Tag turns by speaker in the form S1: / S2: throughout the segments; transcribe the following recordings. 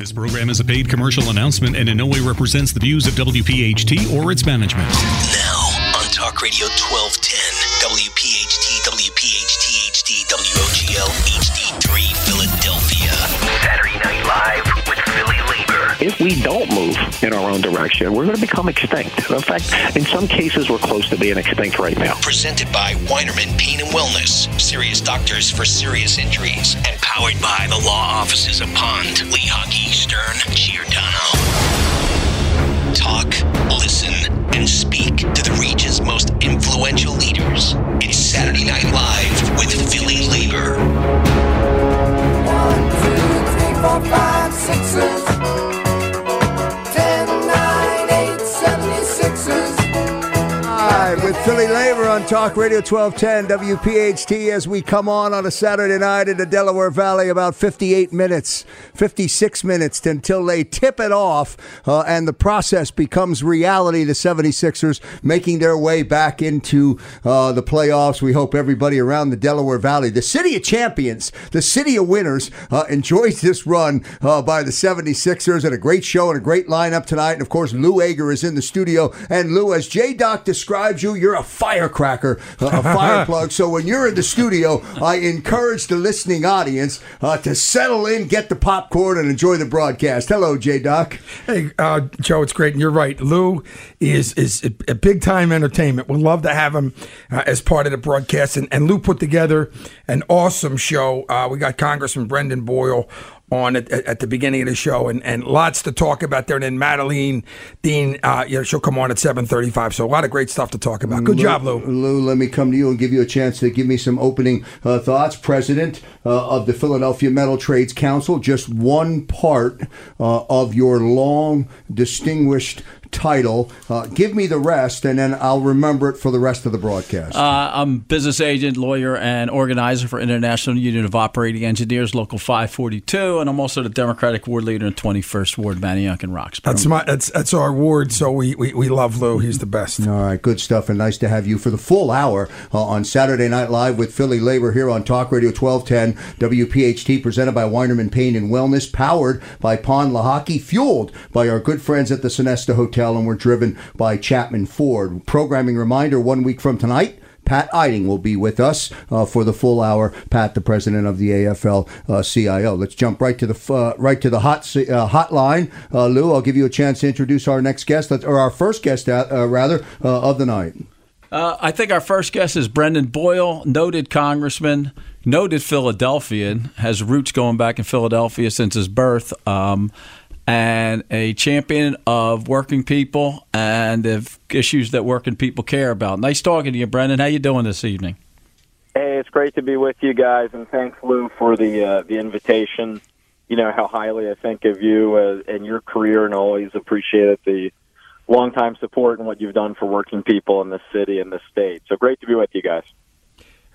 S1: This program is a paid commercial announcement and in no way represents the views of WPHT or its management.
S2: Now on Talk Radio 1210, WPHT, WPHT, HD, WOGL, HD3,
S3: we don't move in our own direction, we're going to become extinct. In fact, in some cases, we're close to being extinct right now.
S2: Presented by Weinerman Pain and Wellness, serious doctors for serious injuries, and powered by the law offices of Pond, Lehocky, Stern, Giordano. Talk, listen, and speak to the region's most influential leaders. It's Saturday Night Live with Philly Labor.
S4: One, two, three, four, five,
S5: Philly Labor on Talk Radio 1210 WPHT as we come on on a Saturday night in the Delaware Valley, about 58 minutes, 56 minutes until they tip it off uh, and the process becomes reality. The 76ers making their way back into uh, the playoffs. We hope everybody around the Delaware Valley, the city of champions, the city of winners, uh, enjoys this run uh, by the 76ers and a great show and a great lineup tonight. And of course, Lou Agre is in the studio. And Lou, as J Doc describes you, you're a firecracker, uh, a fireplug. So when you're in the studio, I encourage the listening audience uh, to settle in, get the popcorn, and enjoy the broadcast. Hello, J Doc.
S6: Hey, uh, Joe, it's great, and you're right. Lou is is a, big time entertainment. We'd love to have him uh, as part of the broadcast, and, and Lou put together an awesome show. Uh, we got Congressman Brendan Boyle on at, at the beginning of the show, and, and lots to talk about there. And then Madeleine Dean, uh, you know, she'll come on at seven thirty-five. So a lot of great stuff to talk about. Good job, Lou.
S5: Lou, let me come to you and give you a chance to give me some opening uh, thoughts. President uh, of the Philadelphia Metal Trades Council, just one part uh, of your long, distinguished title. Uh, give me the rest, and then I'll remember it for the rest of the broadcast.
S7: Uh, I'm business agent, lawyer, and organizer for International Union of Operating Engineers, Local 542, and I'm also the Democratic Ward Leader in 21st Ward, Manayunk and Roxborough.
S6: That's my that's that's our ward. So we, we, we love Lou. He's the best.
S5: All right, good stuff, and nice to have you for the full hour uh, on Saturday Night Live with Philly Labor here on Talk Radio 1210 WPHT, presented by Weinerman Pain and Wellness, powered by Pond Lehocky, fueled by our good friends at the Sonesta Hotel, and we're driven by Chapman Ford. Programming reminder: one week from tonight. Pat Eiding will be with us uh, for the full hour. Pat, the president of the AFL uh, CIO. Let's jump right to the uh, right to the hot uh, hotline. Uh, Lou, I'll give you a chance to introduce our next guest, or our first guest, uh, rather, of the night.
S7: I think our first guest is Brendan Boyle, noted congressman, noted Philadelphian, has roots going back in Philadelphia since his birth, um, and a champion of working people and of issues that working people care about. Nice talking to you, Brendan. How you doing this evening?
S8: Hey, it's great to be with you guys, and thanks, Lou, for the uh, the invitation. You know how highly I think of you uh, and your career, and always appreciated the longtime support and what you've done for working people in this city and this state. So great to be with you guys.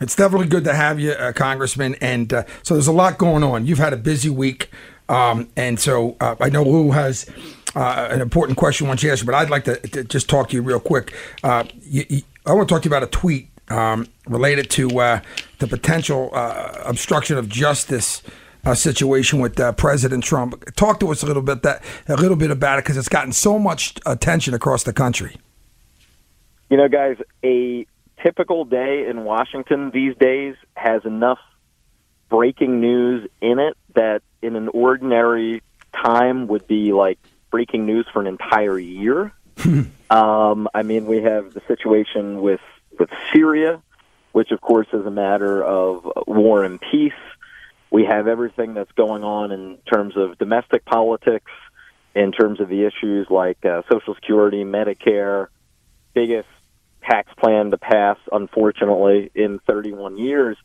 S6: It's definitely good to have you, uh, Congressman. And uh, so there's a lot going on. You've had a busy week. Um, and so uh, I know Lou has uh, an important question once you ask, but I'd like to, to just talk to you real quick. Uh, you, you, I want to talk to you about a tweet um, related to uh, the potential uh, obstruction of justice. Uh, situation with President Trump. Talk to us a little bit that a little bit about it because it's gotten so much attention across the country.
S8: You know, guys, a typical day in Washington these days has enough breaking news in it that in an ordinary time would be like breaking news for an entire year. um, I mean, we have the situation with with Syria, which of course is a matter of war and peace. We have everything that's going on in terms of domestic politics, in terms of the issues like uh, Social Security, Medicare, biggest tax plan to pass, unfortunately, in 31 years.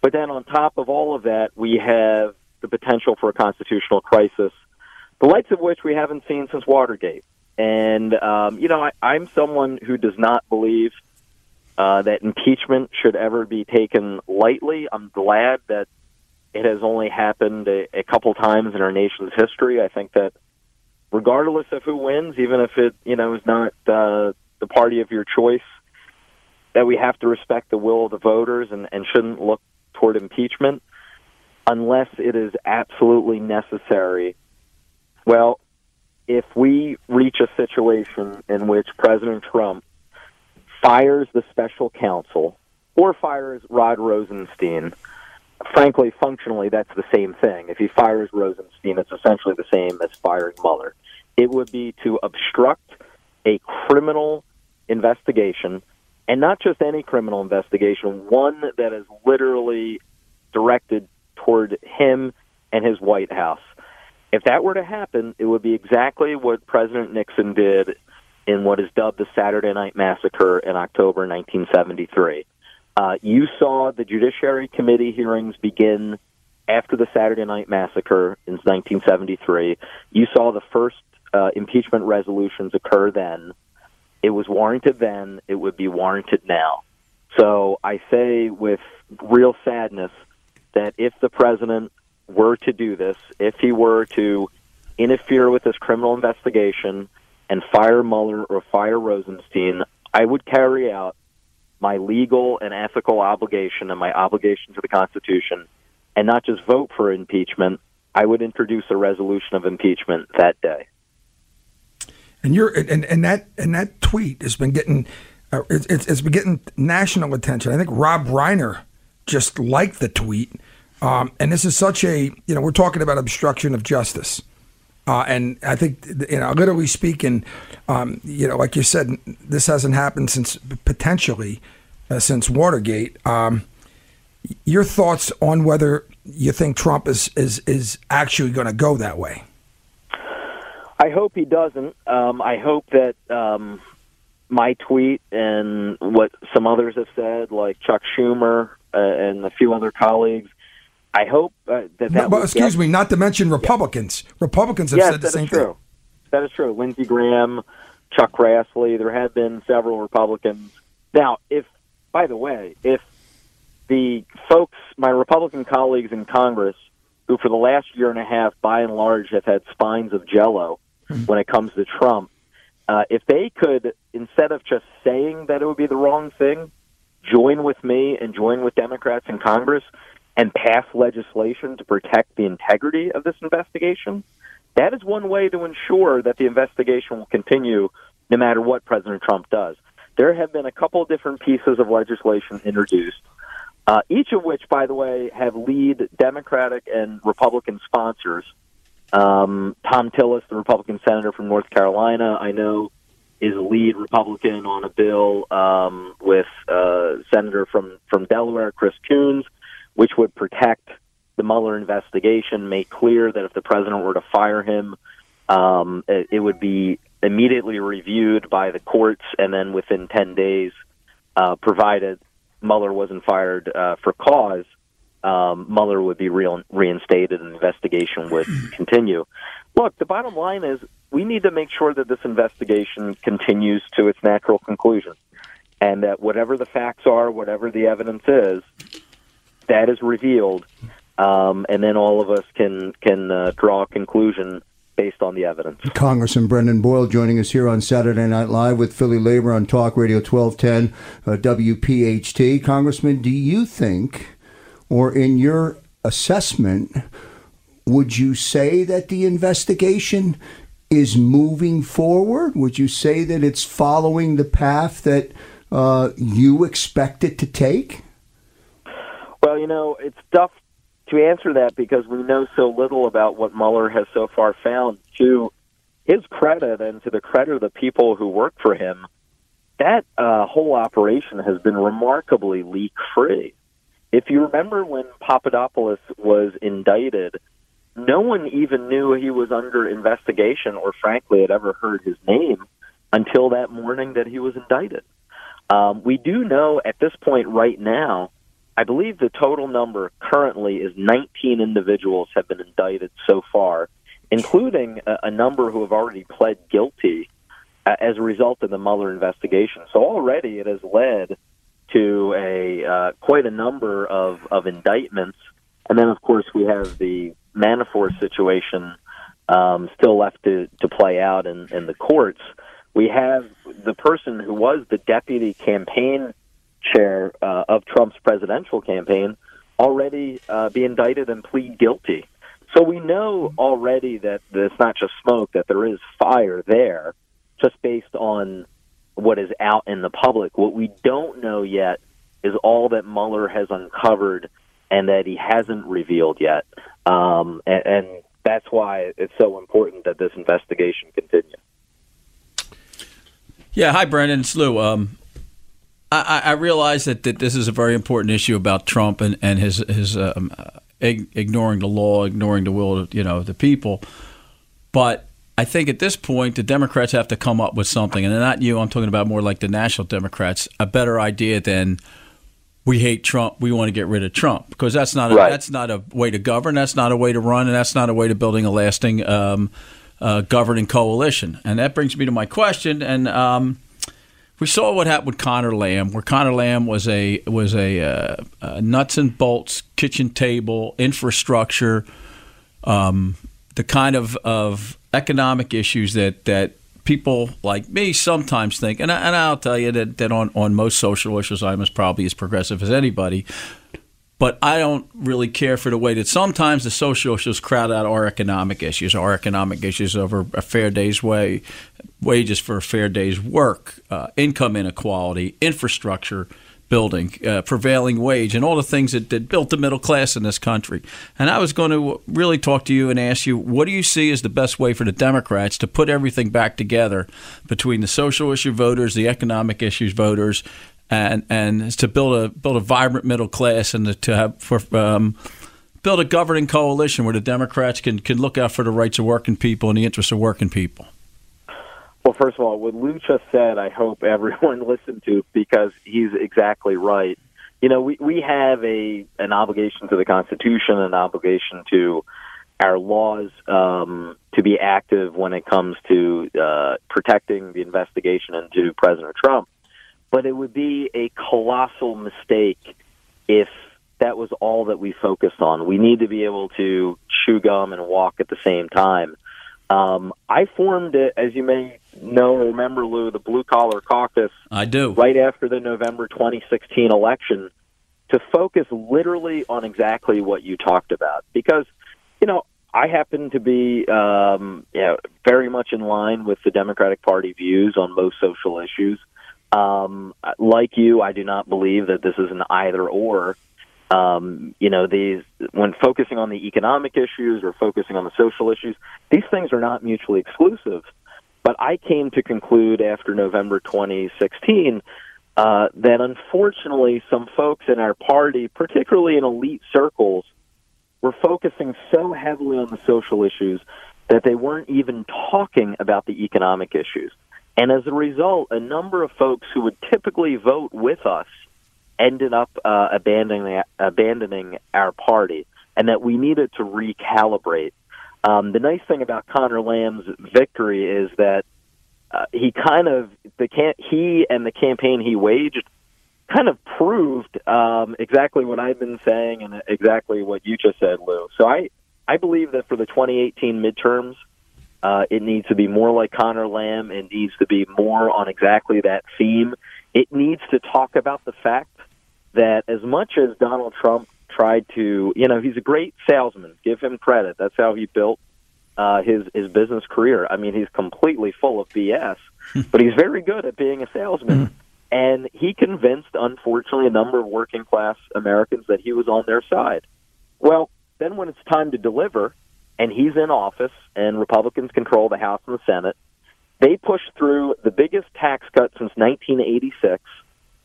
S8: But then on top of all of that, we have the potential for a constitutional crisis, the likes of which we haven't seen since Watergate. And, um, you know, I, I'm someone who does not believe uh, that impeachment should ever be taken lightly. I'm glad that it has only happened a, a couple times in our nation's history. I think that regardless of who wins, even if it, you know, is not uh, the party of your choice, that we have to respect the will of the voters and, and shouldn't look toward impeachment unless it is absolutely necessary Well, if we reach a situation in which President Trump fires the special counsel or fires Rod Rosenstein, frankly, functionally, that's the same thing. If he fires Rosenstein, it's essentially the same as firing Mueller. It would be to obstruct a criminal investigation, and not just any criminal investigation, one that is literally directed toward him and his White House. If that were to happen, it would be exactly what President Nixon did in what is dubbed the Saturday Night Massacre in October 1973. Uh, you saw the Judiciary Committee hearings begin after the Saturday Night Massacre in 1973. You saw the first uh, impeachment resolutions occur then. It was warranted then. It would be warranted now. So I say with real sadness that if the president were to do this, if he were to interfere with this criminal investigation and fire Mueller or fire Rosenstein, I would carry out my legal and ethical obligation and my obligation to the Constitution and not just vote for impeachment. I would introduce a resolution of impeachment that day.
S6: And you're and, and that and that tweet has been getting uh, it's, it's been getting national attention. I think Rob Reiner just liked the tweet, um, and this is such a you know we're talking about obstruction of justice, uh, and I think you know literally speaking, um, you know like you said, this hasn't happened since potentially uh, since Watergate. Um, your thoughts on whether you think Trump is is is actually going to go that way?
S8: I hope he doesn't. Um, I hope that um, my tweet and what some others have said, like Chuck Schumer uh, and a few other colleagues, I hope uh, that that.
S6: No, but excuse me, not to mention Republicans. Republicans have
S8: yes,
S6: said the same
S8: true.
S6: thing.
S8: That is true. Lindsey Graham, Chuck Grassley. There have been several Republicans. Now, if by the way, if the folks, my Republican colleagues in Congress, who for the last year and a half, by and large, have had spines of Jello when it comes to Trump, uh, if they could, instead of just saying that it would be the wrong thing, join with me and join with Democrats in Congress and pass legislation to protect the integrity of this investigation, that is one way to ensure that the investigation will continue no matter what President Trump does. There have been a couple of different pieces of legislation introduced, uh, each of which, by the way, have lead Democratic and Republican sponsors. Um, Thom Tillis, the Republican senator from North Carolina, I know is a lead Republican on a bill um, with uh, senator from from Delaware, Chris Coons, which would protect the Mueller investigation, make clear that if the president were to fire him, um, it, it would be immediately reviewed by the courts, and then within ten days, uh, provided Mueller wasn't fired uh, for cause, um, Mueller would be real, reinstated and the investigation would continue. Look, the bottom line is we need to make sure that this investigation continues to its natural conclusion, and that whatever the facts are, whatever the evidence is, that is revealed, um, and then all of us can can uh, draw a conclusion based on the evidence.
S5: Congressman Brendan Boyle joining us here on Saturday Night Live with Philly Labor on Talk Radio 1210 uh, WPHT. Congressman, do you think, or in your assessment, would you say that the investigation is moving forward? Would you say that it's following the path that uh, you expect it to take?
S8: Well, you know, it's tough to answer that because we know so little about what Mueller has so far found. To his credit and to the credit of the people who work for him, that uh, whole operation has been remarkably leak free. If you remember when Papadopoulos was indicted, no one even knew he was under investigation or, frankly, had ever heard his name until that morning that he was indicted. Um, we do know at this point right now I believe the total number currently is 19 individuals have been indicted so far, including a, a number who have already pled guilty uh, as a result of the Mueller investigation. So already it has led to a uh, quite a number of, of indictments, and then of course we have the Manafort situation um, still left to, to play out in, in the courts. We have the person who was the deputy campaign chair uh, of Trump's presidential campaign already uh, be indicted and plead guilty. So we know already that it's not just smoke, that there is fire there, just based on what is out in the public. What we don't know yet is all that Mueller has uncovered and that he hasn't revealed yet. Um, and, and that's why it's so important that this investigation continue.
S7: Yeah, hi, Brandon. It's Lou. Um, I, I realize that, that this is a very important issue about Trump and, and his his um, ignoring the law, ignoring the will of you know the people. But I think at this point the Democrats have to come up with something, and not you. I'm talking about more like the national Democrats, a better idea than we hate Trump. We want to get rid of Trump because that's not a,
S8: Right.
S7: that's not a way to govern. That's not a way to run, and that's not a way to building a lasting um, uh, governing coalition. And that brings me to my question. And um, we saw what happened with Connor Lamb, where Connor Lamb was a was a, uh, uh nuts and bolts kitchen table infrastructure, um, the kind of, of economic issues that that people like me sometimes think, and, I, and I'll tell you that, that on, on most social issues, I'm as probably as progressive as anybody. But I don't really care for the way that sometimes the social issues crowd out our economic issues, our economic issues over a fair day's way, wages for a fair day's work, uh, income inequality, infrastructure building, uh, prevailing wage, and all the things that, that built the middle class in this country. And I was going to really talk to you and ask you, what do you see as the best way for the Democrats to put everything back together between the social issue voters, the economic issues voters, and and to build a build a vibrant middle class and to have for um, build a governing coalition where the Democrats can can look out for the rights of working people and the interests of working people.
S8: Well, first of all, what Lou just said, I hope everyone listened to because he's exactly right. You know, we, we have a an obligation to the Constitution, an obligation to our laws um, to be active when it comes to uh, protecting the investigation into President Trump. But it would be a colossal mistake if that was all that we focused on. We need to be able to chew gum and walk at the same time. Um, I formed, it, as you may know remember, Lou, the Blue Collar Caucus
S7: I do.
S8: right after the November 2016 election to focus literally on exactly what you talked about. Because, you know, I happen to be um, you know, very much in line with the Democratic Party views on most social issues. Um, like you, I do not believe that this is an either or. Um, you know, these when focusing on the economic issues or focusing on the social issues, these things are not mutually exclusive. But I came to conclude after November 2016 uh, that unfortunately some folks in our party, particularly in elite circles, were focusing so heavily on the social issues that they weren't even talking about the economic issues. And as a result, a number of folks who would typically vote with us ended up uh, abandoning abandoning our party, and that we needed to recalibrate. Um, the nice thing about Connor Lamb's victory is that uh, he kind of the can he and the campaign he waged kind of proved um, exactly what I've been saying and exactly what you just said, Lou. So I I believe that for the 2018 midterms, uh, it needs to be more like Connor Lamb. It needs to be more on exactly that theme. It needs to talk about the fact that as much as Donald Trump tried to, you know, he's a great salesman. Give him credit. That's how he built uh, his his business career. I mean, he's completely full of BS, but he's very good at being a salesman. And he convinced, unfortunately, a number of working class Americans that he was on their side. Well, then when it's time to deliver, and he's in office, and Republicans control the House and the Senate, they push through the biggest tax cut since 1986,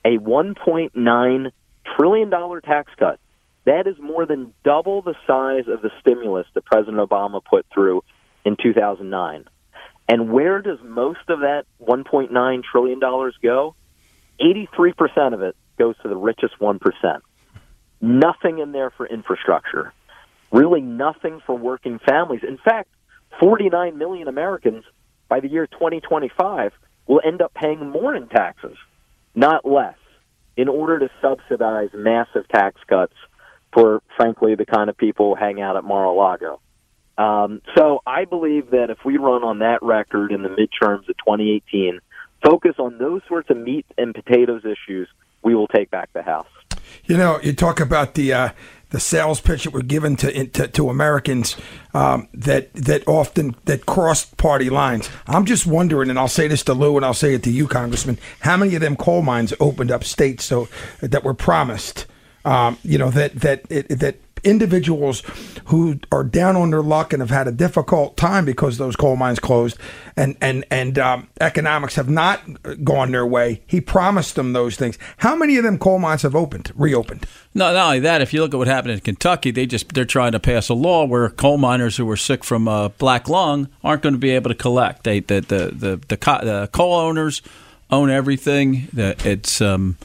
S8: a 1.9 trillion dollar tax cut. That is more than double the size of the stimulus that President Obama put through in 2009. And where does most of that 1.9 trillion dollars go? 83% of it goes to the richest 1%. Nothing in there for infrastructure. Really nothing for working families. In fact, 49 million Americans by the year 2025 will end up paying more in taxes, not less, in order to subsidize massive tax cuts for, frankly, the kind of people who hang out at Mar-a-Lago. Um, so I believe that if we run on that record in the midterms of 2018, focus on those sorts of meat and potatoes issues, we will take back the House.
S6: You know, you talk about the uh, the sales pitch that were given to to, to Americans um, that that often that crossed party lines. I'm just wondering, and I'll say this to Lou, and I'll say it to you, Congressman. How many of them coal mines opened up states so that were promised? Um, you know that that it, that individuals who are down on their luck and have had a difficult time because those coal mines closed and and and um, economics have not gone their way. He promised them those things. How many of them coal mines have opened, reopened?
S7: No, not only that. If you look at what happened in Kentucky, they just they're trying to pass a law where coal miners who were sick from a black lung aren't going to be able to collect. They the the the, the, co- the coal owners own everything. It's um,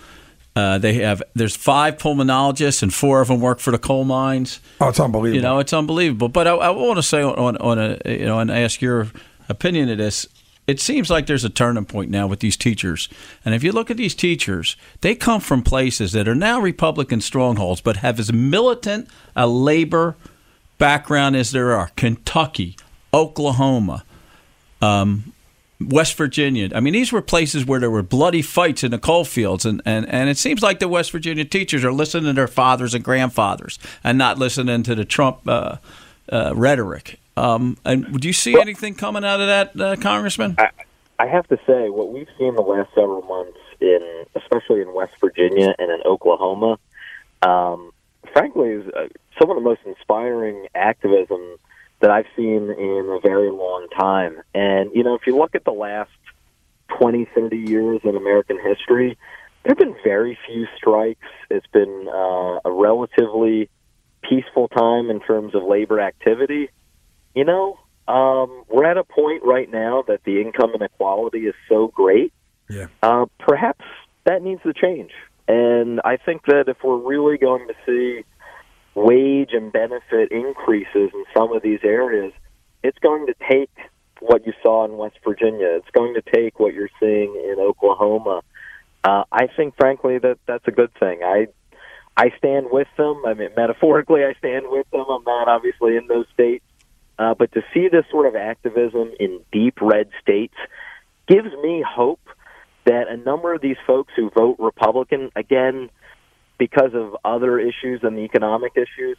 S7: uh, they have there's five pulmonologists and four of them work for the coal mines.
S6: Oh, it's unbelievable.
S7: You know, it's unbelievable. But I, I want to say on, on a you know and ask your opinion of this. It seems like there's a turning point now with these teachers. And if you look at these teachers, they come from places that are now Republican strongholds, but have as militant a labor background as there are. Kentucky, Oklahoma, um, West Virginia. I mean, these were places where there were bloody fights in the coal fields, and, and, and it seems like the West Virginia teachers are listening to their fathers and grandfathers and not listening to the Trump uh, uh, rhetoric. Um, and do you see anything coming out of that, uh, Congressman?
S8: I, I have to say, what we've seen the last several months in, especially in West Virginia and in Oklahoma, um, frankly, is uh, some of the most inspiring activism that I've seen in a very long time. And, you know, if you look at the last 20, 30 years in American history, there have been very few strikes. It's been uh, a relatively peaceful time in terms of labor activity. You know, um, we're at a point right now that the income inequality is so great.
S6: Yeah.
S8: Uh, perhaps that needs to change. And I think that if we're really going to see wage and benefit increases in some of these areas, it's going to take what you saw in West Virginia. It's going to take what you're seeing in Oklahoma. Uh, I think, frankly, that that's a good thing. I I stand with them. I mean, metaphorically, I stand with them. I'm not obviously in those states, uh, but to see this sort of activism in deep red states gives me hope that a number of these folks who vote Republican again because of other issues and the economic issues,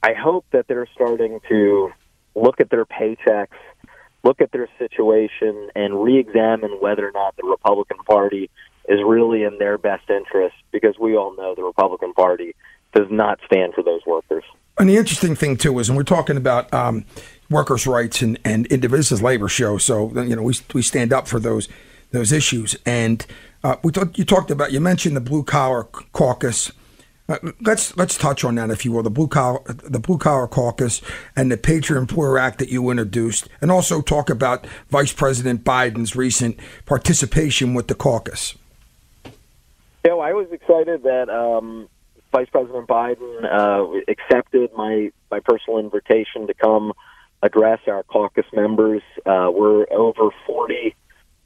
S8: I hope that they're starting to look at their paychecks, look at their situation, and re examine whether or not the Republican Party is really in their best interest because we all know the Republican Party does not stand for those workers.
S6: And the interesting thing too is, and we're talking about um, workers' rights and and individuals' labor show, so you know we we stand up for those those issues. And uh, we talked, you talked about you mentioned the blue collar caucus. Uh, let's let's touch on that, if you will, the blue collar the blue collar caucus and the Patriot Employer Act that you introduced, and also talk about Vice President Biden's recent participation with the caucus.
S8: You know, I was excited that um, Vice President Biden uh, accepted my my personal invitation to come address our caucus members. Uh, we're over forty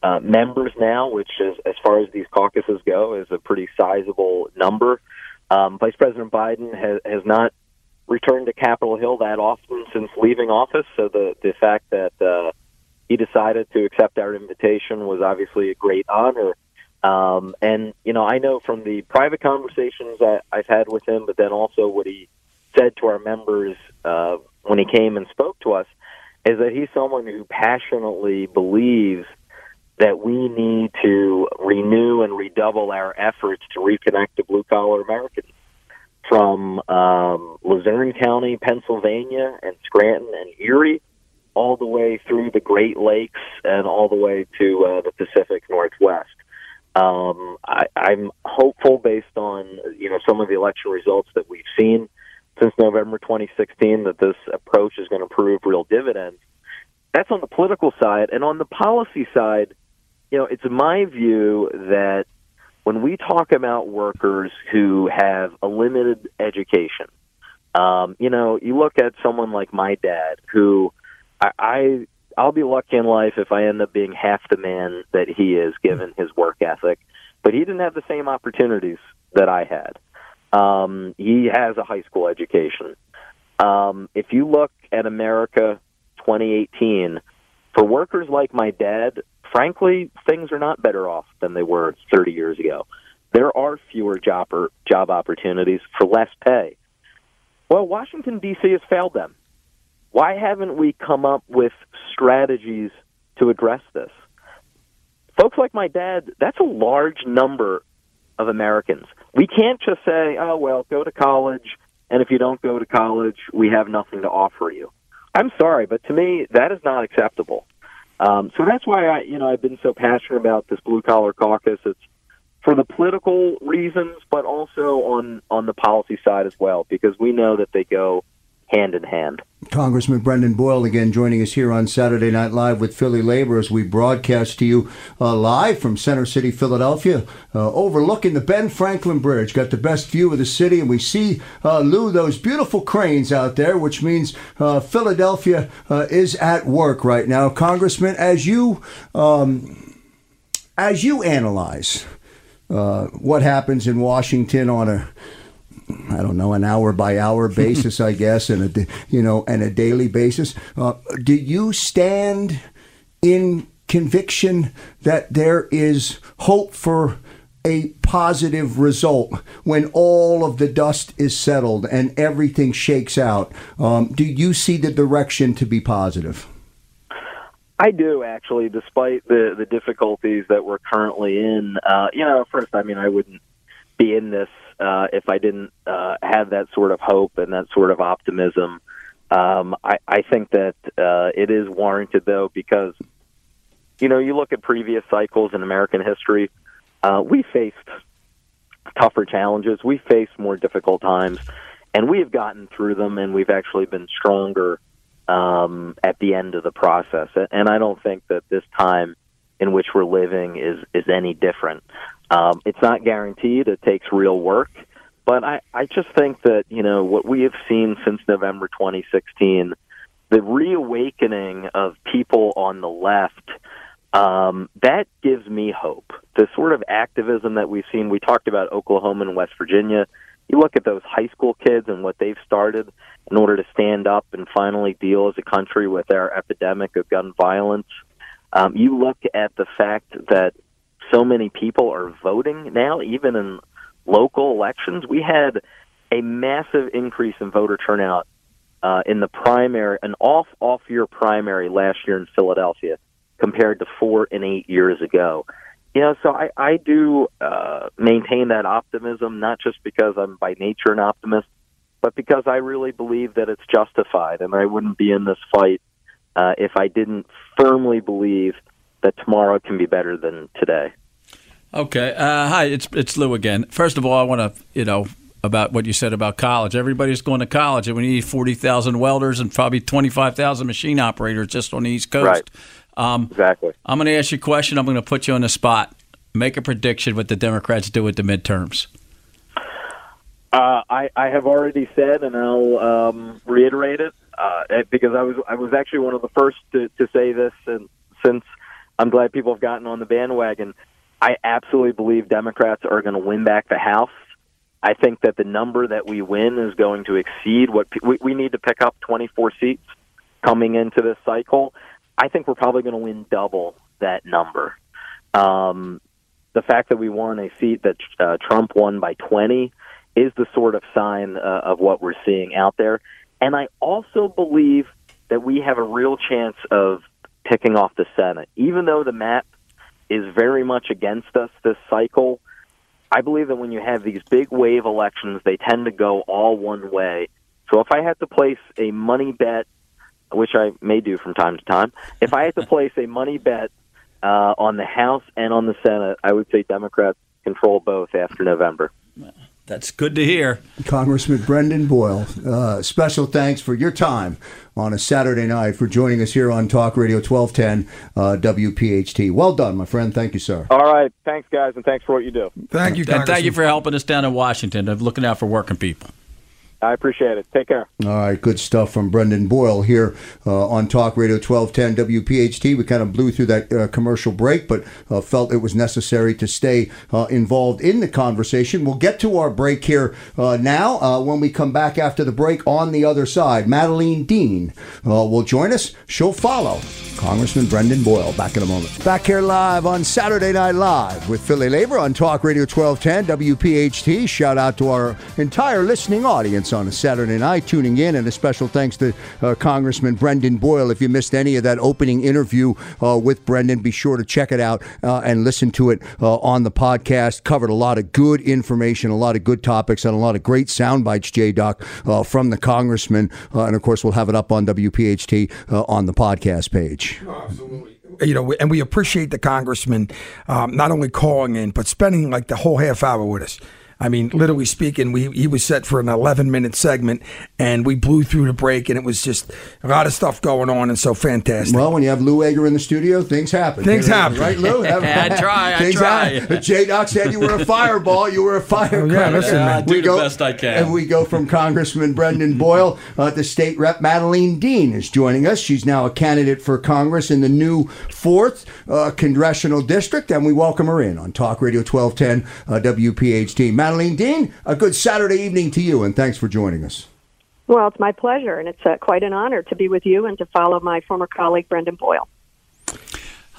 S8: uh, members now, which is, as far as these caucuses go, is a pretty sizable number. Um, Vice President Biden has, has not returned to Capitol Hill that often since leaving office, so the the fact that uh, he decided to accept our invitation was obviously a great honor. Um, and you know, I know from the private conversations that I've had with him, but then also what he said to our members uh, when he came and spoke to us, is that he's someone who passionately believes that we need to renew and redouble our efforts to reconnect to blue collar Americans from um, Luzerne County, Pennsylvania, and Scranton and Erie, all the way through the Great Lakes and all the way to uh, the Pacific Northwest. Um, I, I'm hopeful, based on you know some of the election results that we've seen since November 2016, that this approach is going to prove real dividends. That's on the political side, and on the policy side you know, it's my view that when we talk about workers who have a limited education, um, you know, you look at someone like my dad, who I, I I'll be lucky in life if I end up being half the man that he is, given his work ethic. But he didn't have the same opportunities that I had. Um, he has a high school education. Um, if you look at America 2018, for workers like my dad, frankly, things are not better off than they were 30 years ago. There are fewer job or job opportunities for less pay. Well, Washington, D.C. has failed them. Why haven't we come up with strategies to address this? Folks like my dad, that's a large number of Americans. We can't just say, oh, well, go to college, and if you don't go to college, we have nothing to offer you. I'm sorry, but to me, that is not acceptable. Um, so that's why I, you know, I've been so passionate about this blue collar caucus. It's for the political reasons, but also on on the policy side as well, because we know that they go hand in hand.
S5: Congressman Brendan Boyle again joining us here on Saturday Night Live with Philly Labor as we broadcast to you uh, live from Center City, Philadelphia, uh, overlooking the Ben Franklin Bridge. Got the best view of the city, and we see, uh, Lou, those beautiful cranes out there, which means uh, Philadelphia uh, is at work right now. Congressman, as you um, as you analyze uh, what happens in Washington on a I don't know, an hour by hour basis, I guess, and a you know, and a daily basis. Uh, do you stand in conviction that there is hope for a positive result when all of the dust is settled and everything shakes out? Um, do you see the direction to be positive?
S8: I do actually, despite the the difficulties that we're currently in. Uh, you know, first, I mean, I wouldn't be in this uh, if I didn't uh, have that sort of hope and that sort of optimism. Um, I, I think that uh, it is warranted, though, because you know you look at previous cycles in American history. Uh, we faced tougher challenges. We faced more difficult times, and we have gotten through them, and we've actually been stronger um, at the end of the process. And I don't think that this time in which we're living is is any different. Um, it's not guaranteed. It takes real work, but I I just think that you know what we have seen since November 2016, the reawakening of people on the left. Um, that gives me hope. The sort of activism that we've seen. We talked about Oklahoma and West Virginia. You look at those high school kids and what they've started in order to stand up and finally deal as a country with our epidemic of gun violence. Um, you look at the fact that so many people are voting now, even in local elections. We had a massive increase in voter turnout uh, in the primary, an off off year primary last year in Philadelphia compared to four and eight years ago. You know, so I, I do uh, maintain that optimism, not just because I'm by nature an optimist, but because I really believe that it's justified, and I wouldn't be in this fight uh, if I didn't firmly believe that tomorrow can be better than today.
S7: Okay. Uh, hi, it's it's Lou again. First of all, I want to you know about what you said about college. Everybody's going to college, and we need forty thousand welders and probably twenty five thousand machine operators just on the East Coast.
S8: Right.
S7: Um,
S8: Exactly.
S7: I'm going to ask you a question. I'm going to put you on the spot. Make a prediction what the Democrats do with the midterms.
S8: Uh, I, I have already said, and I'll um, reiterate it uh, because I was I was actually one of the first to, to say this, and since I'm glad people have gotten on the bandwagon, I absolutely believe Democrats are going to win back the House. I think that the number that we win is going to exceed what we, we need to pick up 24 seats coming into this cycle. I think we're probably going to win double that number. Um, the fact that we won a seat that uh, Trump won by 20 is the sort of sign uh, of what we're seeing out there. And I also believe that we have a real chance of picking off the Senate. Even though the map is very much against us this cycle, I believe that when you have these big wave elections, they tend to go all one way. So if I had to place a money bet, which I may do from time to time, if I had to place a money bet uh, on the House and on the Senate, I would say Democrats control both after November.
S7: That's good to hear.
S5: Congressman Brendan Boyle, uh, special thanks for your time on a Saturday night for joining us here on Talk Radio 1210 uh, WPHT. Well done, my friend. Thank you, sir.
S8: All right. Thanks, guys, and thanks for what you do.
S6: Thank you,
S7: And thank you for helping us down in Washington of looking out for working people.
S8: I appreciate it. Take care.
S5: All right, good stuff from Brendan Boyle here uh, on Talk Radio 1210 WPHT. We kind of blew through that uh, commercial break, but uh, felt it was necessary to stay uh, involved in the conversation. We'll get to our break here uh, now. Uh, when we come back after the break on the other side, Madeleine Dean uh, will join us. She'll follow Congressman Brendan Boyle. Back in a moment. Back here live on Saturday Night Live with Philly Labor on Talk Radio 1210 WPHT. Shout out to our entire listening audience on a Saturday night, tuning in. And a special thanks to uh, Congressman Brendan Boyle. If you missed any of that opening interview uh, with Brendan, be sure to check it out uh, and listen to it uh, on the podcast. Covered a lot of good information, a lot of good topics, and a lot of great sound bites, J Doc, uh, from the congressman. And of course, we'll have it up on WPHT on the podcast page.
S6: Absolutely, you know, and we appreciate the congressman um, not only calling in but spending like the whole half hour with us. I mean, literally speaking, we he was set for an 11 minute segment, and we blew through the break, and it was just a lot of stuff going on, and so fantastic.
S5: Well, when you have Lou Agre in the studio, things happen.
S6: Things
S5: You know,
S6: happen.
S5: right, Lou?
S7: I try, I
S5: Things
S7: try.
S5: happen. J Doc said you were a fireball. You were a firecracker.
S6: Oh, yeah, listen,
S7: Yeah, I
S6: man.
S7: do the best I can.
S5: And we go from Congressman Brendan Boyle uh, to State Rep Madeleine Dean is joining us. She's now a candidate for Congress in the new fourth uh, congressional district, and we welcome her in on Talk Radio 1210 uh, WPHT. Madeleine Dean, a good Saturday evening to you, and thanks for joining us.
S9: Well, it's my pleasure, and it's uh, quite an honor to be with you and to follow my former colleague, Brendan Boyle.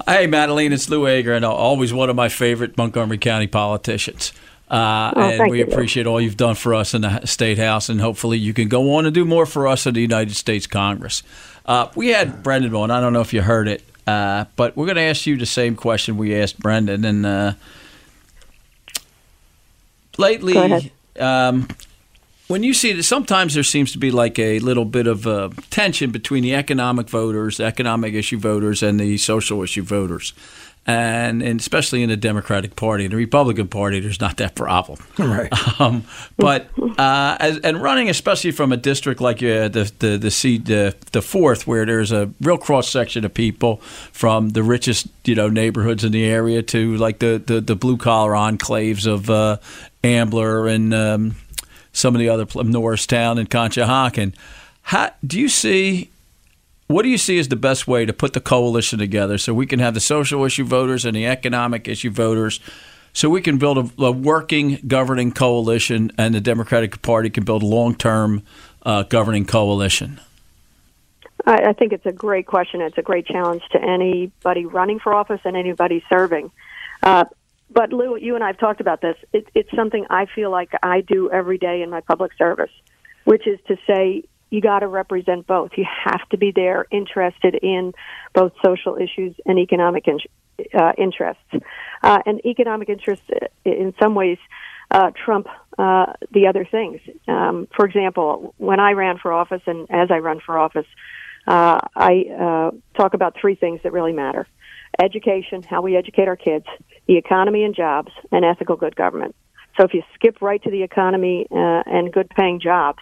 S7: Hey, Madeleine, it's Lou Agre, and always one of my favorite Montgomery County politicians. Uh,
S9: Oh,
S7: and we
S9: you,
S7: appreciate all you've done for us in the State House, and hopefully you can go on and do more for us in the United States Congress. Uh, we had Brendan on. I don't know if you heard it, uh, but we're going to ask you the same question we asked Brendan. And uh, lately, um, when you see that sometimes there seems to be like a little bit of uh, tension between the economic voters, economic issue voters, and the social issue voters. And, and especially in the Democratic Party, the Republican Party, there's not that problem.
S6: Right.
S7: Um, but uh, as, and running, especially from a district like uh, the the the, C, the the fourth, where there's a real cross section of people from the richest you know neighborhoods in the area to like the the, the blue collar enclaves of uh, Ambler and um, some of the other Norristown and Conshohocken. How do you see? What do you see as the best way to put the coalition together so we can have the social issue voters and the economic issue voters, so we can build a, a working governing coalition and the Democratic Party can build a long term uh, governing coalition?
S9: I, I think it's a great question. It's a great challenge to anybody running for office and anybody serving. Uh, but Lou, you and I have talked about this. It, it's something I feel like I do every day in my public service, which is to say you got to represent both. You have to be there, interested in both social issues and economic in, uh, interests. Uh, and economic interests, uh, in some ways, uh, trump uh, the other things. Um, for example, when I ran for office and as I run for office, uh, I uh, talk about three things that really matter education, how we educate our kids, the economy and jobs, and ethical good government. So if you skip right to the economy uh, and good paying jobs,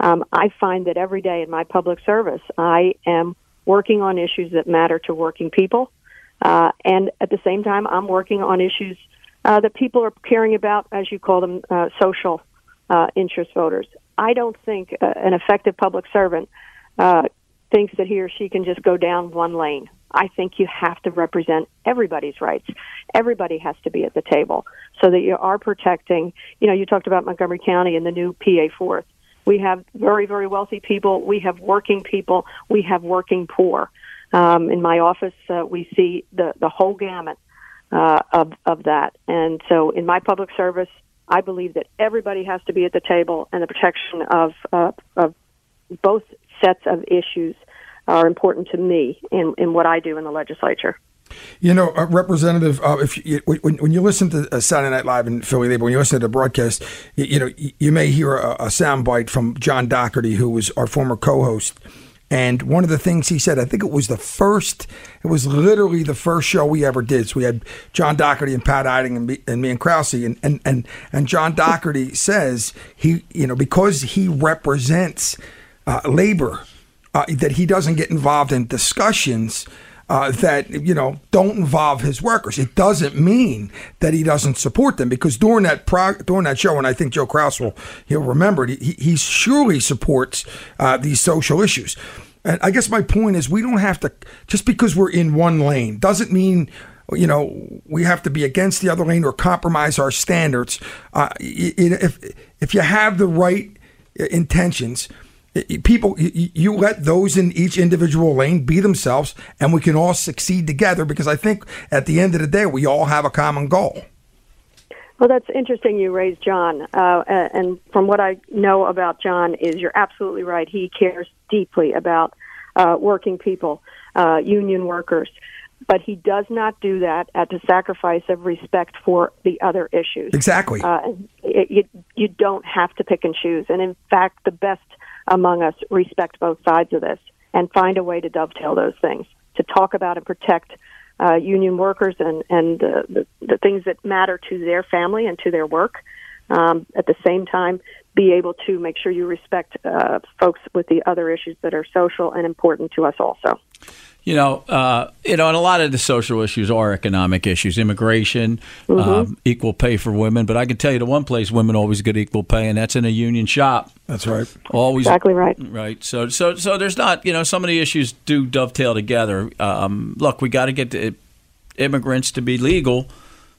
S9: um, I find that every day in my public service, I am working on issues that matter to working people. Uh, and at the same time, I'm working on issues uh, that people are caring about, as you call them, uh, social uh, interest voters. I don't think uh, an effective public servant uh, thinks that he or she can just go down one lane. I think you have to represent everybody's rights. Everybody has to be at the table so that you are protecting. You know, you talked about Montgomery County and the new PA fourth. We have very, very wealthy people. We have working people. We have working poor. Um, in my office, uh, we see the, the whole gamut uh, of, of that. And so in my public service, I believe that everybody has to be at the table and the protection of, uh, of both sets of issues are important to me in, in what I do in the legislature.
S6: You know, uh, Representative, uh, if you, when, when you listen to uh, Saturday Night Live in Philly, Labor, when you listen to the broadcast, you, you know, you, you may hear a, a sound bite from John Doherty, who was our former co-host. And one of the things he said, I think it was the first, it was literally the first show we ever did. So we had John Doherty and Pat Eiding and me and, me and Krause. And, and, and, and John Doherty says he, you know, because he represents uh, labor, uh, that he doesn't get involved in discussions uh, that you know don't involve his workers. It doesn't mean that he doesn't support them because during that during that show, and I think Joe Krause will he'll remember it, he, he surely supports uh, these social issues. And I guess my point is we don't have to just because we're in one lane doesn't mean you know we have to be against the other lane or compromise our standards. Uh, if if you have the right intentions people you let those in each individual lane be themselves and we can all succeed together because i think at the end of the day we all have a common goal
S9: Well, that's interesting. You raised John, uh, and from what I know about John, is you're absolutely right. He cares deeply about uh, working people, uh, union workers, but he does not do that at the sacrifice of respect for the other issues.
S6: Exactly.
S9: Uh, it, you you don't have to pick and choose, and in fact, the best among us respect both sides of this and find a way to dovetail those things to talk about and protect uh, union workers and and uh, the the things that matter to their family and to their work. Um, at the same time, be able to make sure you respect uh, folks with the other issues that are social and important to us also.
S7: You know, uh, you know, and a lot of the social issues are economic issues, immigration,
S9: Mhm.
S7: um, equal pay for women. But I can tell you, the one place women always get equal pay, and that's in a union shop.
S6: That's right.
S7: Always
S9: Exactly right.
S7: Right. So, so, so there's not, you know, some of the issues do dovetail together. Um, look, we got to get the immigrants to be legal.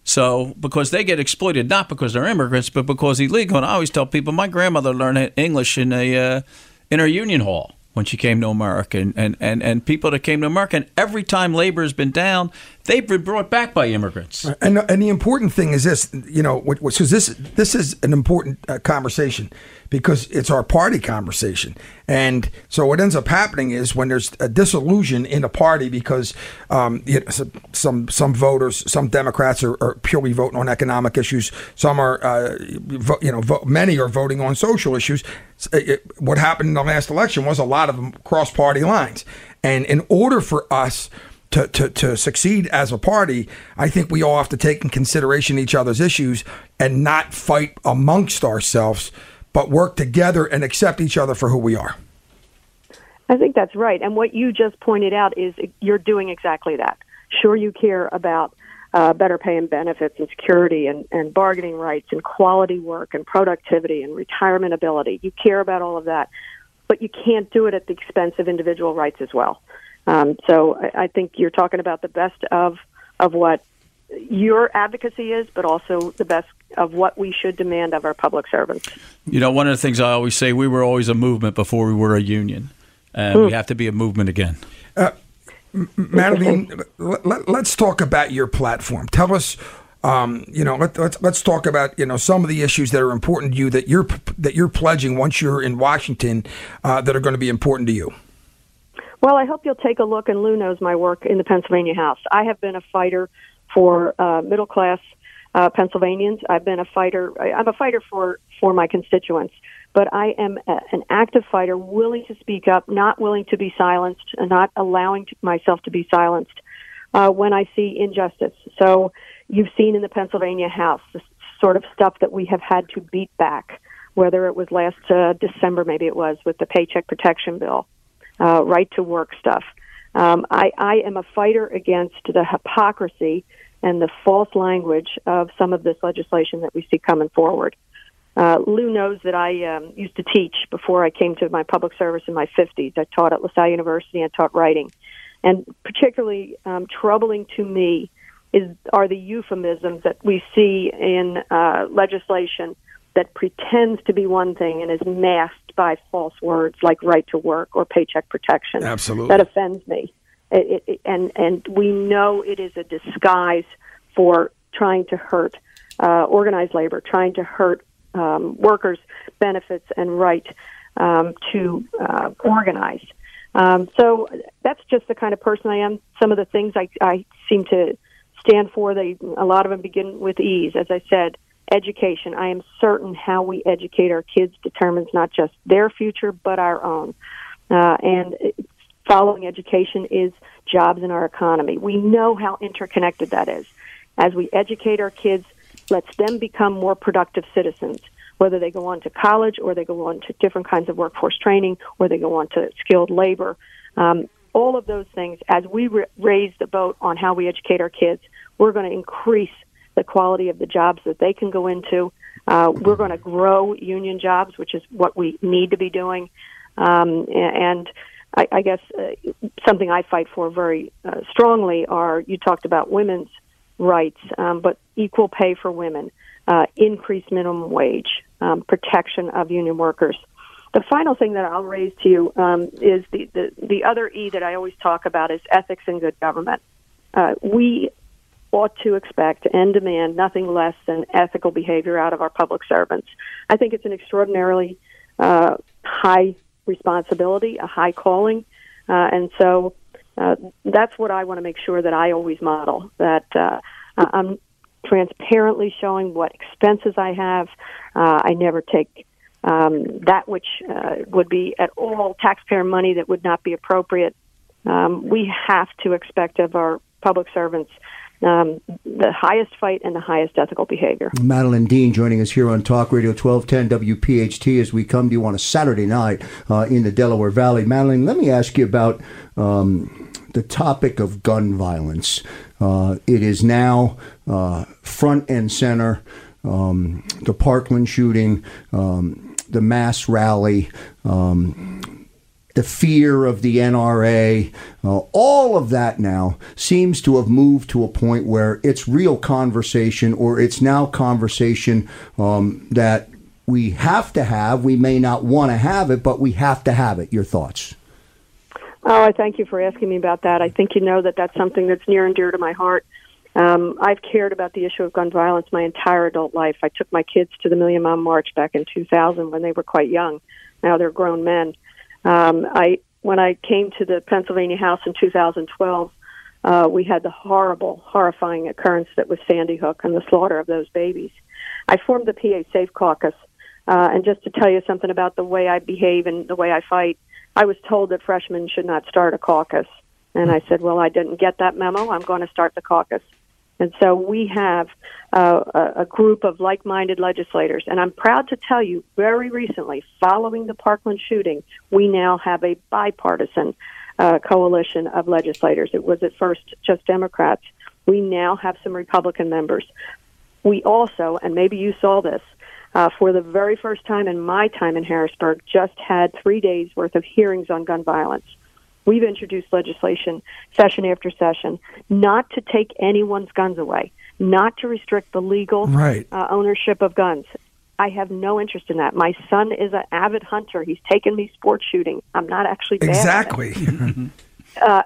S7: So, because they get exploited, not because they're immigrants, but because illegal. And I always tell people, my grandmother learned English in a uh, in her union hall when she came to America, and, and, and, and people that came to America, and every time labor has been down, they've been brought back by immigrants.
S6: And and the important thing is this, you know, because this this is an important uh, conversation because it's our party conversation, and so what ends up happening is when there's a disillusion in a party because um, you know, some- some voters, some Democrats are, are purely voting on economic issues, some are, uh, vo- you know, vo- many are voting on social issues. It- it- what happened in the last election was a lot of them cross party lines, and in order for us to, to, to succeed as a party, I think we all have to take in consideration each other's issues and not fight amongst ourselves, but work together and accept each other for who we are.
S9: I think that's right. And what you just pointed out is you're doing exactly that. Sure, you care about uh, better pay and benefits and security and, and bargaining rights and quality work and productivity and retirement ability. You care about all of that, but you can't do it at the expense of individual rights as well. Um, so I, I think you're talking about the best of of what your advocacy is, but also the best of what we should demand of our public servants.
S7: You know, one of the things I always say, we were always a movement before we were a union, and we
S9: Hmm.
S7: have to be a movement again.
S6: Madeleine, let, let, us talk about your platform. Tell us, um, you know, let, let's let's talk about you know some of the issues that are important to you that you're that you're pledging once you're in Washington uh, that are going to be important to you.
S9: Well, I hope you'll take a look, and Lou knows my work in the Pennsylvania House. I have been a fighter for uh, middle class uh, Pennsylvanians. I've been a fighter. I'm a fighter for for my constituents, but I am a, an active fighter, willing to speak up, not willing to be silenced, and not allowing to, myself to be silenced uh, when I see injustice. So you've seen in the Pennsylvania House the sort of stuff that we have had to beat back, whether it was last uh, December, maybe it was, with the Paycheck Protection Bill, uh, right to work stuff. Um, I, I am a fighter against the hypocrisy and the false language of some of this legislation that we see coming forward. Uh, Lou knows that I um, used to teach before I came to my public service in my 50s. I taught at LaSalle University. and taught writing. And particularly um, troubling to me is are the euphemisms that we see in uh, legislation that pretends to be one thing and is masked by false words like right to work or paycheck protection.
S6: Absolutely.
S9: That offends me. It, it, and, and we know it is a disguise for trying to hurt uh, organized labor, trying to hurt um, workers' benefits and right um, to uh, organize. Um, so that's just the kind of person I am. Some of the things I, I seem to stand for, they a lot of them begin with ease. As I said, education. I am certain how we educate our kids determines not just their future but our own. Uh, and following education is jobs in our economy. We know how interconnected that is. As we educate our kids, let's them become more productive citizens, whether they go on to college or they go on to different kinds of workforce training or they go on to skilled labor. Um, all of those things, as we ra- raise the boat on how we educate our kids, we're going to increase the quality of the jobs that they can go into. Uh, we're going to grow union jobs, which is what we need to be doing. Um, and I, I guess uh, something I fight for very uh, strongly are you talked about women's rights, um, but equal pay for women, uh, increased minimum wage, um, protection of union workers. The final thing that I'll raise to you um, is the, the, the other E that I always talk about is ethics and good government. Uh, we ought to expect and demand nothing less than ethical behavior out of our public servants. I think it's an extraordinarily uh, high responsibility, a high calling, uh, and so uh, that's what I want to make sure that I always model. That uh, I'm transparently showing what expenses I have. Uh, I never take um, that which uh, would be at all taxpayer money that would not be appropriate. Um, we have to expect of our public servants um, the highest fight and the highest ethical behavior.
S5: Madeleine Dean joining us here on Talk Radio 1210 WPHT as we come to you on a Saturday night uh, in the Delaware Valley. Madeleine, let me ask you about um, the topic of gun violence. Uh, it is now uh, front and center. Um, the Parkland shooting, um, the mass rally, um, the fear of the NRA, uh, all of that now seems to have moved to a point where it's real conversation, or it's now conversation um, that we have to have. We may not want to have it, but we have to have it. Your thoughts?
S9: Oh, I thank you for asking me about that. I think you know that that's something that's near and dear to my heart. Um, I've cared about the issue of gun violence my entire adult life. I took my kids to the Million Mom March back in 2000 when they were quite young. Now they're grown men. Um, I when I came to the Pennsylvania House in 2012, uh, we had the horrible, horrifying occurrence that was Sandy Hook and the slaughter of those babies. I formed the PA Safe Caucus, uh, and just to tell you something about the way I behave and the way I fight, I was told that freshmen should not start a caucus. And I said, well, I didn't get that memo. I'm going to start the caucus. And so we have uh, a, group of like minded legislators. And I'm proud to tell you, very recently, following the Parkland shooting, we now have a bipartisan uh, coalition of legislators. It was at first just Democrats. We now have some Republican members. We also, and maybe you saw this, uh, for the very first time in my time in Harrisburg, just had three days worth of hearings on gun violence. We've introduced legislation session after session not to take anyone's guns away, not to restrict the legal
S6: Right.
S9: uh, ownership of guns. I have no interest in that. My son is an avid hunter. He's taken me sports shooting. I'm not actually bad at it.
S6: Exactly.
S9: Uh,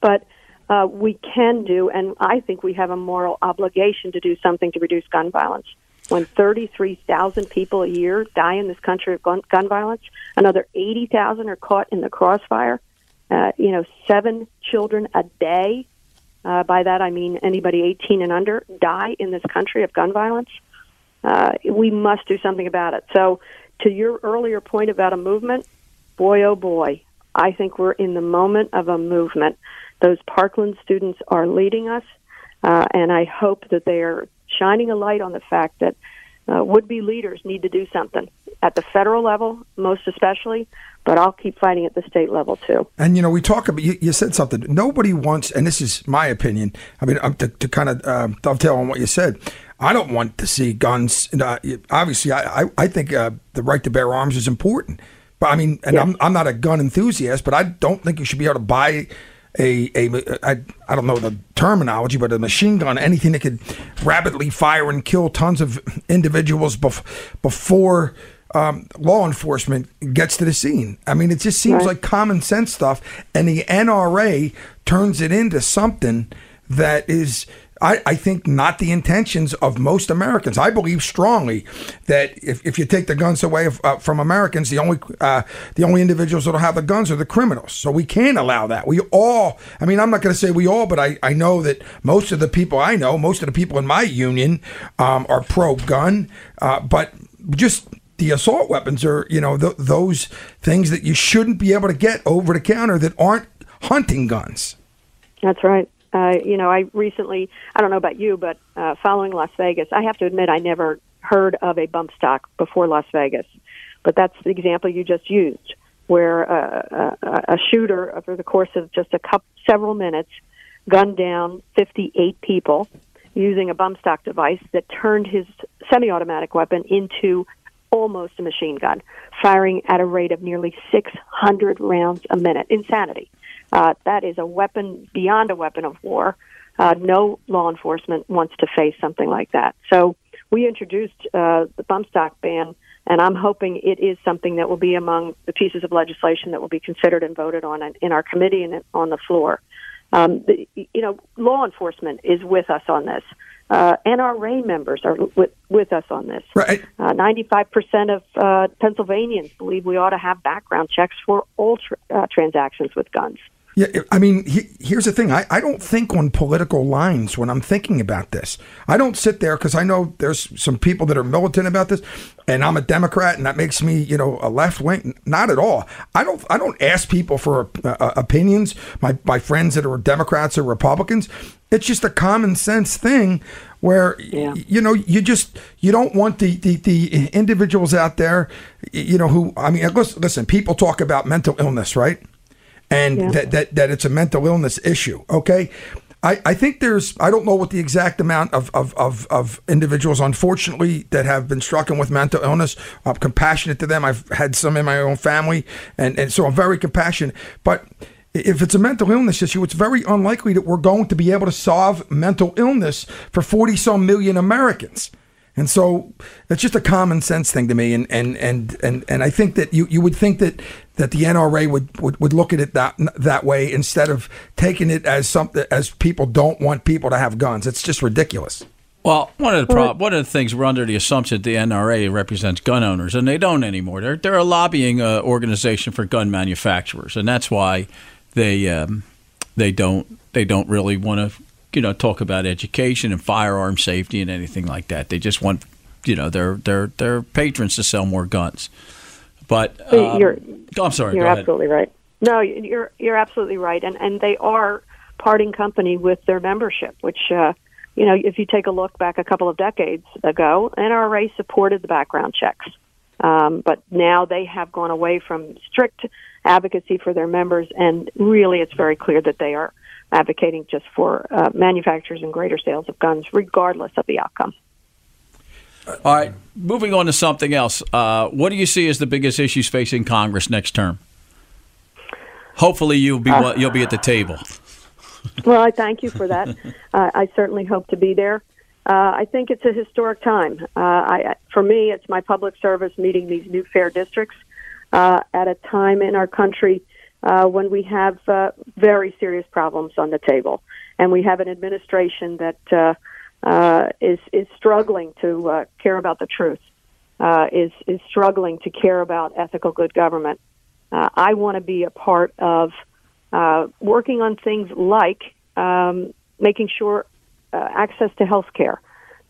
S9: but uh, we can do, and I think we have a moral obligation to do something to reduce gun violence. When 33,000 people a year die in this country of gun, gun violence, another 80,000 are caught in the crossfire. Uh, you know, seven children a day. Uh, by that I mean anybody 18 and under die in this country of gun violence. Uh, we must do something about it. So, to your earlier point about a movement, boy oh boy, I think we're in the moment of a movement. Those Parkland students are leading us, uh, and I hope that they are shining a light on the fact that uh, would-be leaders need to do something at the federal level, most especially. But I'll keep fighting at the state level too.
S6: And you know, we talk about. You, you said something. Nobody wants, and this is my opinion. I mean, um, to, to kind of uh, dovetail on what you said. I don't want to see guns. Uh, obviously, I I, I think uh, the right to bear arms is important. But I mean, and I'm I'm not a gun enthusiast, but I don't think you should be able to buy. A, a I, I don't know the terminology, but a machine gun, anything that could rapidly fire and kill tons of individuals bef- before um, law enforcement gets to the scene. I mean, it just seems
S9: Right.
S6: like common sense stuff, and the NRA turns it into something that is. I, I think not the intentions of most Americans. I believe strongly that if, if you take the guns away uh, from Americans, the only uh, the only individuals that'll have the guns are the criminals. So we can't allow that. We all. I mean, I'm not going to say we all, but I, I know that most of the people I know, most of the people in my union, um, are pro gun. Uh, but just the assault weapons are you know th- those things that you shouldn't be able to get over the counter that aren't hunting guns.
S9: That's right. Uh, you know, I recently, I don't know about you, but uh, following Las Vegas, I have to admit I never heard of a bump stock before Las Vegas. But that's the example you just used, where uh, a, a shooter, over the course of just a couple, several minutes, gunned down 58 people using a bump stock device that turned his semi automatic weapon into almost a machine gun, firing at a rate of nearly 600 rounds a minute. Insanity. Uh, that is a weapon beyond a weapon of war. Uh, no law enforcement wants to face something like that. So we introduced uh, the bump stock ban, and I'm hoping it is something that will be among the pieces of legislation that will be considered and voted on in, our committee and on the floor. Um, the, you know, law enforcement is with us on this. Uh, NRA members are with, with us on this.
S6: Right.
S9: Uh, 95% of uh, Pennsylvanians believe we ought to have background checks for all tr- uh, transactions with guns.
S6: Yeah, I mean, he, here's the thing. I, I don't think on political lines when I'm thinking about this. I don't sit there because I know there's some people that are militant about this, and I'm a Democrat, and that makes me, you know, a left wing. Not at all. I don't. I don't ask people for uh, opinions. My my friends that are Democrats or Republicans. It's just a common sense thing where
S9: Yeah.
S6: you know you just you don't want the, the the individuals out there, you know, who I mean, listen, listen people talk about mental illness, right? And
S9: Yeah.
S6: that, that that it's a mental illness issue. Okay. I, I think there's I don't know what the exact amount of, of, of, of individuals unfortunately that have been stricken with mental illness. I'm compassionate to them. I've had some in my own family and, and so I'm very compassionate. But if it's a mental illness issue, it's very unlikely that we're going to be able to solve mental illness for 40 some million Americans. And so it's just a common sense thing to me. And, and, and, and, and I think that you, you would think that, that the NRA would, would, would look at it that, that way instead of taking it as something, as people don't want people to have guns. It's just ridiculous.
S7: Well, one of the prob- one of the things we're under the assumption that the NRA represents gun owners, and they don't anymore. They're they're a lobbying uh, organization for gun manufacturers, and that's why they um, they don't they don't really want to you know talk about education and firearm safety and anything like that. They just want you know their their their patrons to sell more guns. But um,
S9: You're-
S7: oh, I'm sorry.
S9: You're
S7: go ahead.
S9: absolutely right. No, you're you're absolutely right, and and they are parting company with their membership, which uh, you know if you take a look back a couple of decades ago, NRA supported the background checks, um, but now they have gone away from strict advocacy for their members, and really it's very clear that they are advocating just for uh, manufacturers and greater sales of guns, regardless of the outcome.
S7: All right, moving on to something else. Uh, what do you see as the biggest issues facing Congress next term? Hopefully, you'll be
S9: Uh,
S7: you'll be at the table.
S9: Well, I thank you for that. uh, I certainly hope to be there. Uh, I think it's a historic time. Uh, I, for me, it's my public service meeting these new fair districts uh, at a time in our country uh, when we have uh, very serious problems on the table, and we have an administration that uh, uh, is is struggling to uh, care about the truth, uh, is is struggling to care about ethical good government. Uh, I want to be a part of uh, working on things like um, making sure uh, access to health care,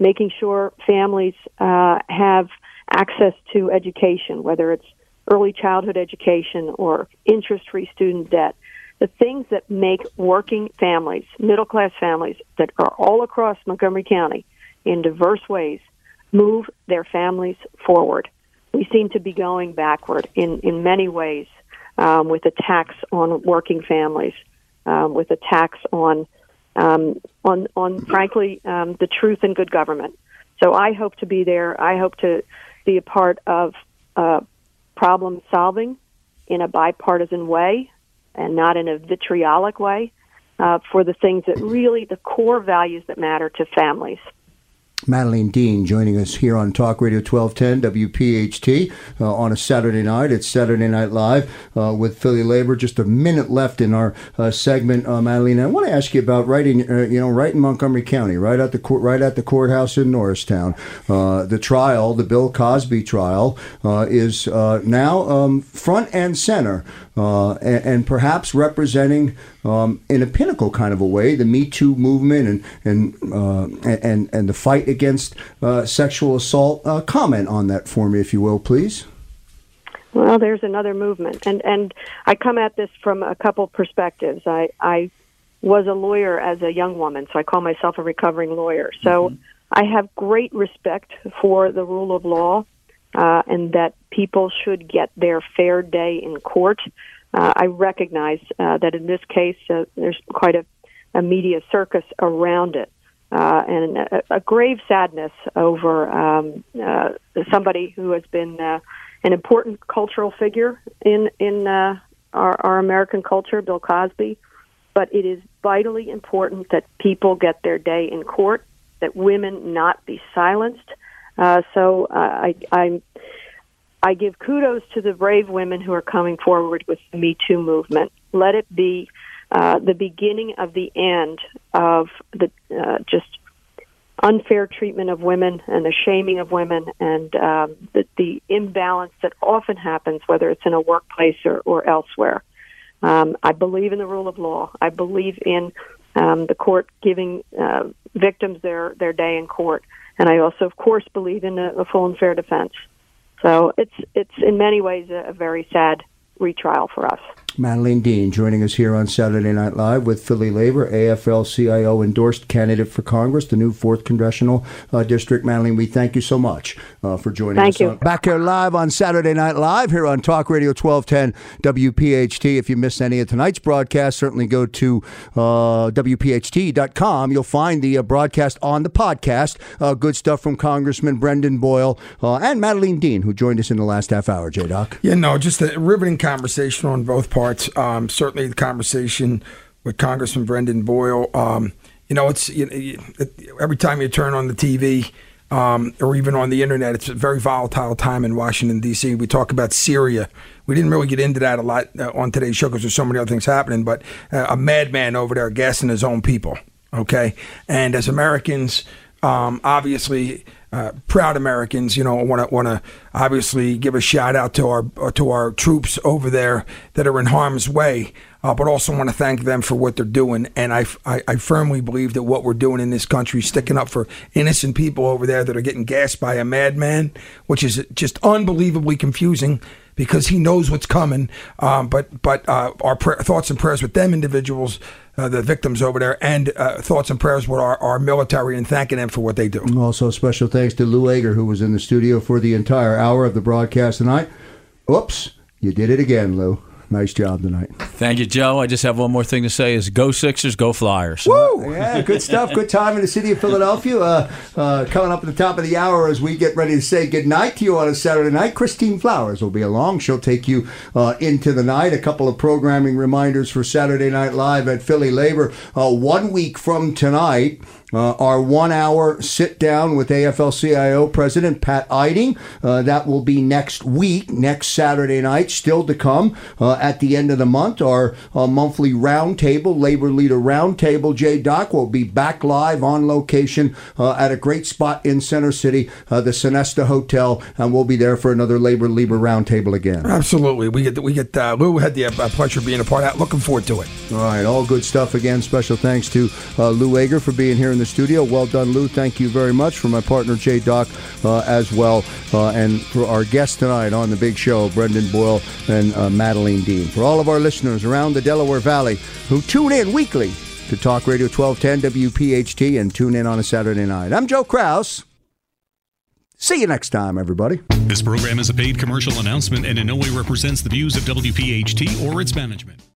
S9: making sure families uh, have access to education, whether it's early childhood education or interest free student debt. The things that make working families, middle class families that are all across Montgomery County in diverse ways, move their families forward. We seem to be going backward in, in many ways um, with a tax on working families, um, with a tax on um, on on frankly um, the truth and good government. So I hope to be there. I hope to be a part of uh, problem solving in a bipartisan way and not in a vitriolic way uh, for the things that really the core values that matter to families.
S5: Madeleine Dean joining us here on Talk Radio 1210 WPHT uh, on a Saturday night. It's Saturday Night Live uh, with Philly Labor. Just a minute left in our uh, segment, uh, Madeleine. I want to ask you about right in uh, you know right in Montgomery County, right at the court, right at the courthouse in Norristown. Uh, the trial, the Bill Cosby trial, is now um, front and center, and, and perhaps representing um, in a pinnacle kind of a way the Me Too movement and and and and the fight against uh, sexual assault. Uh, comment on that for me, if you will, please.
S9: Well, there's another movement, and and I come at this from a couple perspectives. I I was a lawyer as a young woman, so I call myself a recovering lawyer. So I have great respect for the rule of law, uh, and that people should get their fair day in court. Uh, I recognize uh, that in this case, uh, there's quite a, a media circus around it. Uh, and a, a grave sadness over um, uh, somebody who has been uh, an important cultural figure in in uh, our, our American culture, Bill Cosby. But it is vitally important that people get their day in court, that women not be silenced. Uh, so uh, I, I I give kudos to the brave women who are coming forward with the Me Too movement. Let it be uh, the beginning of the end of the uh, just unfair treatment of women and the shaming of women and um, the, the imbalance that often happens, whether it's in a workplace or, or elsewhere. Um, I believe in the rule of law. I believe in um, the court giving uh, victims their, their day in court. And I also, of course, believe in a, a full and fair defense. So it's, it's in many ways a, a very sad retrial for us.
S5: Madeleine Dean joining us here on Saturday Night Live with Philly Labor, AFL CIO endorsed candidate for Congress, the new 4th Congressional uh, District. Madeleine, we thank you so much uh, for joining
S9: Thank
S5: us.
S9: you.
S5: On, back here live on Saturday Night Live here on Talk Radio 1210 WPHT. If you missed any of tonight's broadcast, certainly go to uh, WPHT.com. You'll find the uh, broadcast on the podcast. Uh, good stuff from Congressman Brendan Boyle uh, and Madeleine Dean, who joined us in the last half hour, J Doc.
S6: Yeah, no, just a riveting conversation on both parts. Um, certainly, the conversation with Congressman Brendan Boyle. Um, you know, it's you, every time you turn on the TV um, or even on the internet, it's a very volatile time in Washington D.C. We talk about Syria. We didn't really get into that a lot uh, on today's show because there's so many other things happening. But uh, a madman over there gassing his own people. Okay, and as Americans, um, obviously uh, proud Americans, you know, want to want to obviously give a shout out to our to our troops over there that are in harm's way, uh, but also want to thank them for what they're doing. And I, I, I firmly believe that what we're doing in this country, sticking up for innocent people over there that are getting gassed by a madman, which is just unbelievably confusing because he knows what's coming. Um, but but uh, our thoughts and prayers with them individuals, uh, the victims over there, and uh, thoughts and prayers with our, our military and thanking them for what they do.
S5: Also, special thanks to Lou Agre, who was in the studio for the entire hour of the broadcast tonight. Oops, you did it again, Lou. Nice job tonight.
S7: Thank you, Joe. I just have one more thing to say: is go Sixers, go Flyers.
S5: Woo! Yeah, good stuff. Good time in the city of Philadelphia. Uh, uh, coming up at the top of the hour as we get ready to say good night to you on a Saturday night. Christine Flowers will be along. She'll take you uh, into the night. A couple of programming reminders for Saturday Night Live at Philly Labor. Uh, one week from tonight. Uh, our one hour sit down with AFL CIO President Pat Eiding. Uh, that will be next week, next Saturday night, still to come uh, at the end of the month. Our uh, monthly roundtable, Labor Leader Roundtable, J Doc, will be back live on location uh, at a great spot in Center City, uh, the Sonesta Hotel, and we'll be there for another Labor Leader Roundtable again.
S6: Absolutely, we get we get uh, Lou had the uh, pleasure of being a part of that. Looking forward to it.
S5: All right, all good stuff again. Special thanks to uh, Lou Agre for being here in the studio. Well done, Lou. Thank you very much for my partner Jay Doc uh, as well, uh, and for our guest tonight on the big show, Brendan Boyle and uh, Madeleine Dean. For all of our listeners around the Delaware Valley who tune in weekly to Talk Radio 1210 WPHT and tune in on a Saturday night. I'm Joe Krause. See you next time, everybody.
S1: This program is a paid commercial announcement and in no way represents the views of WPHT or its management.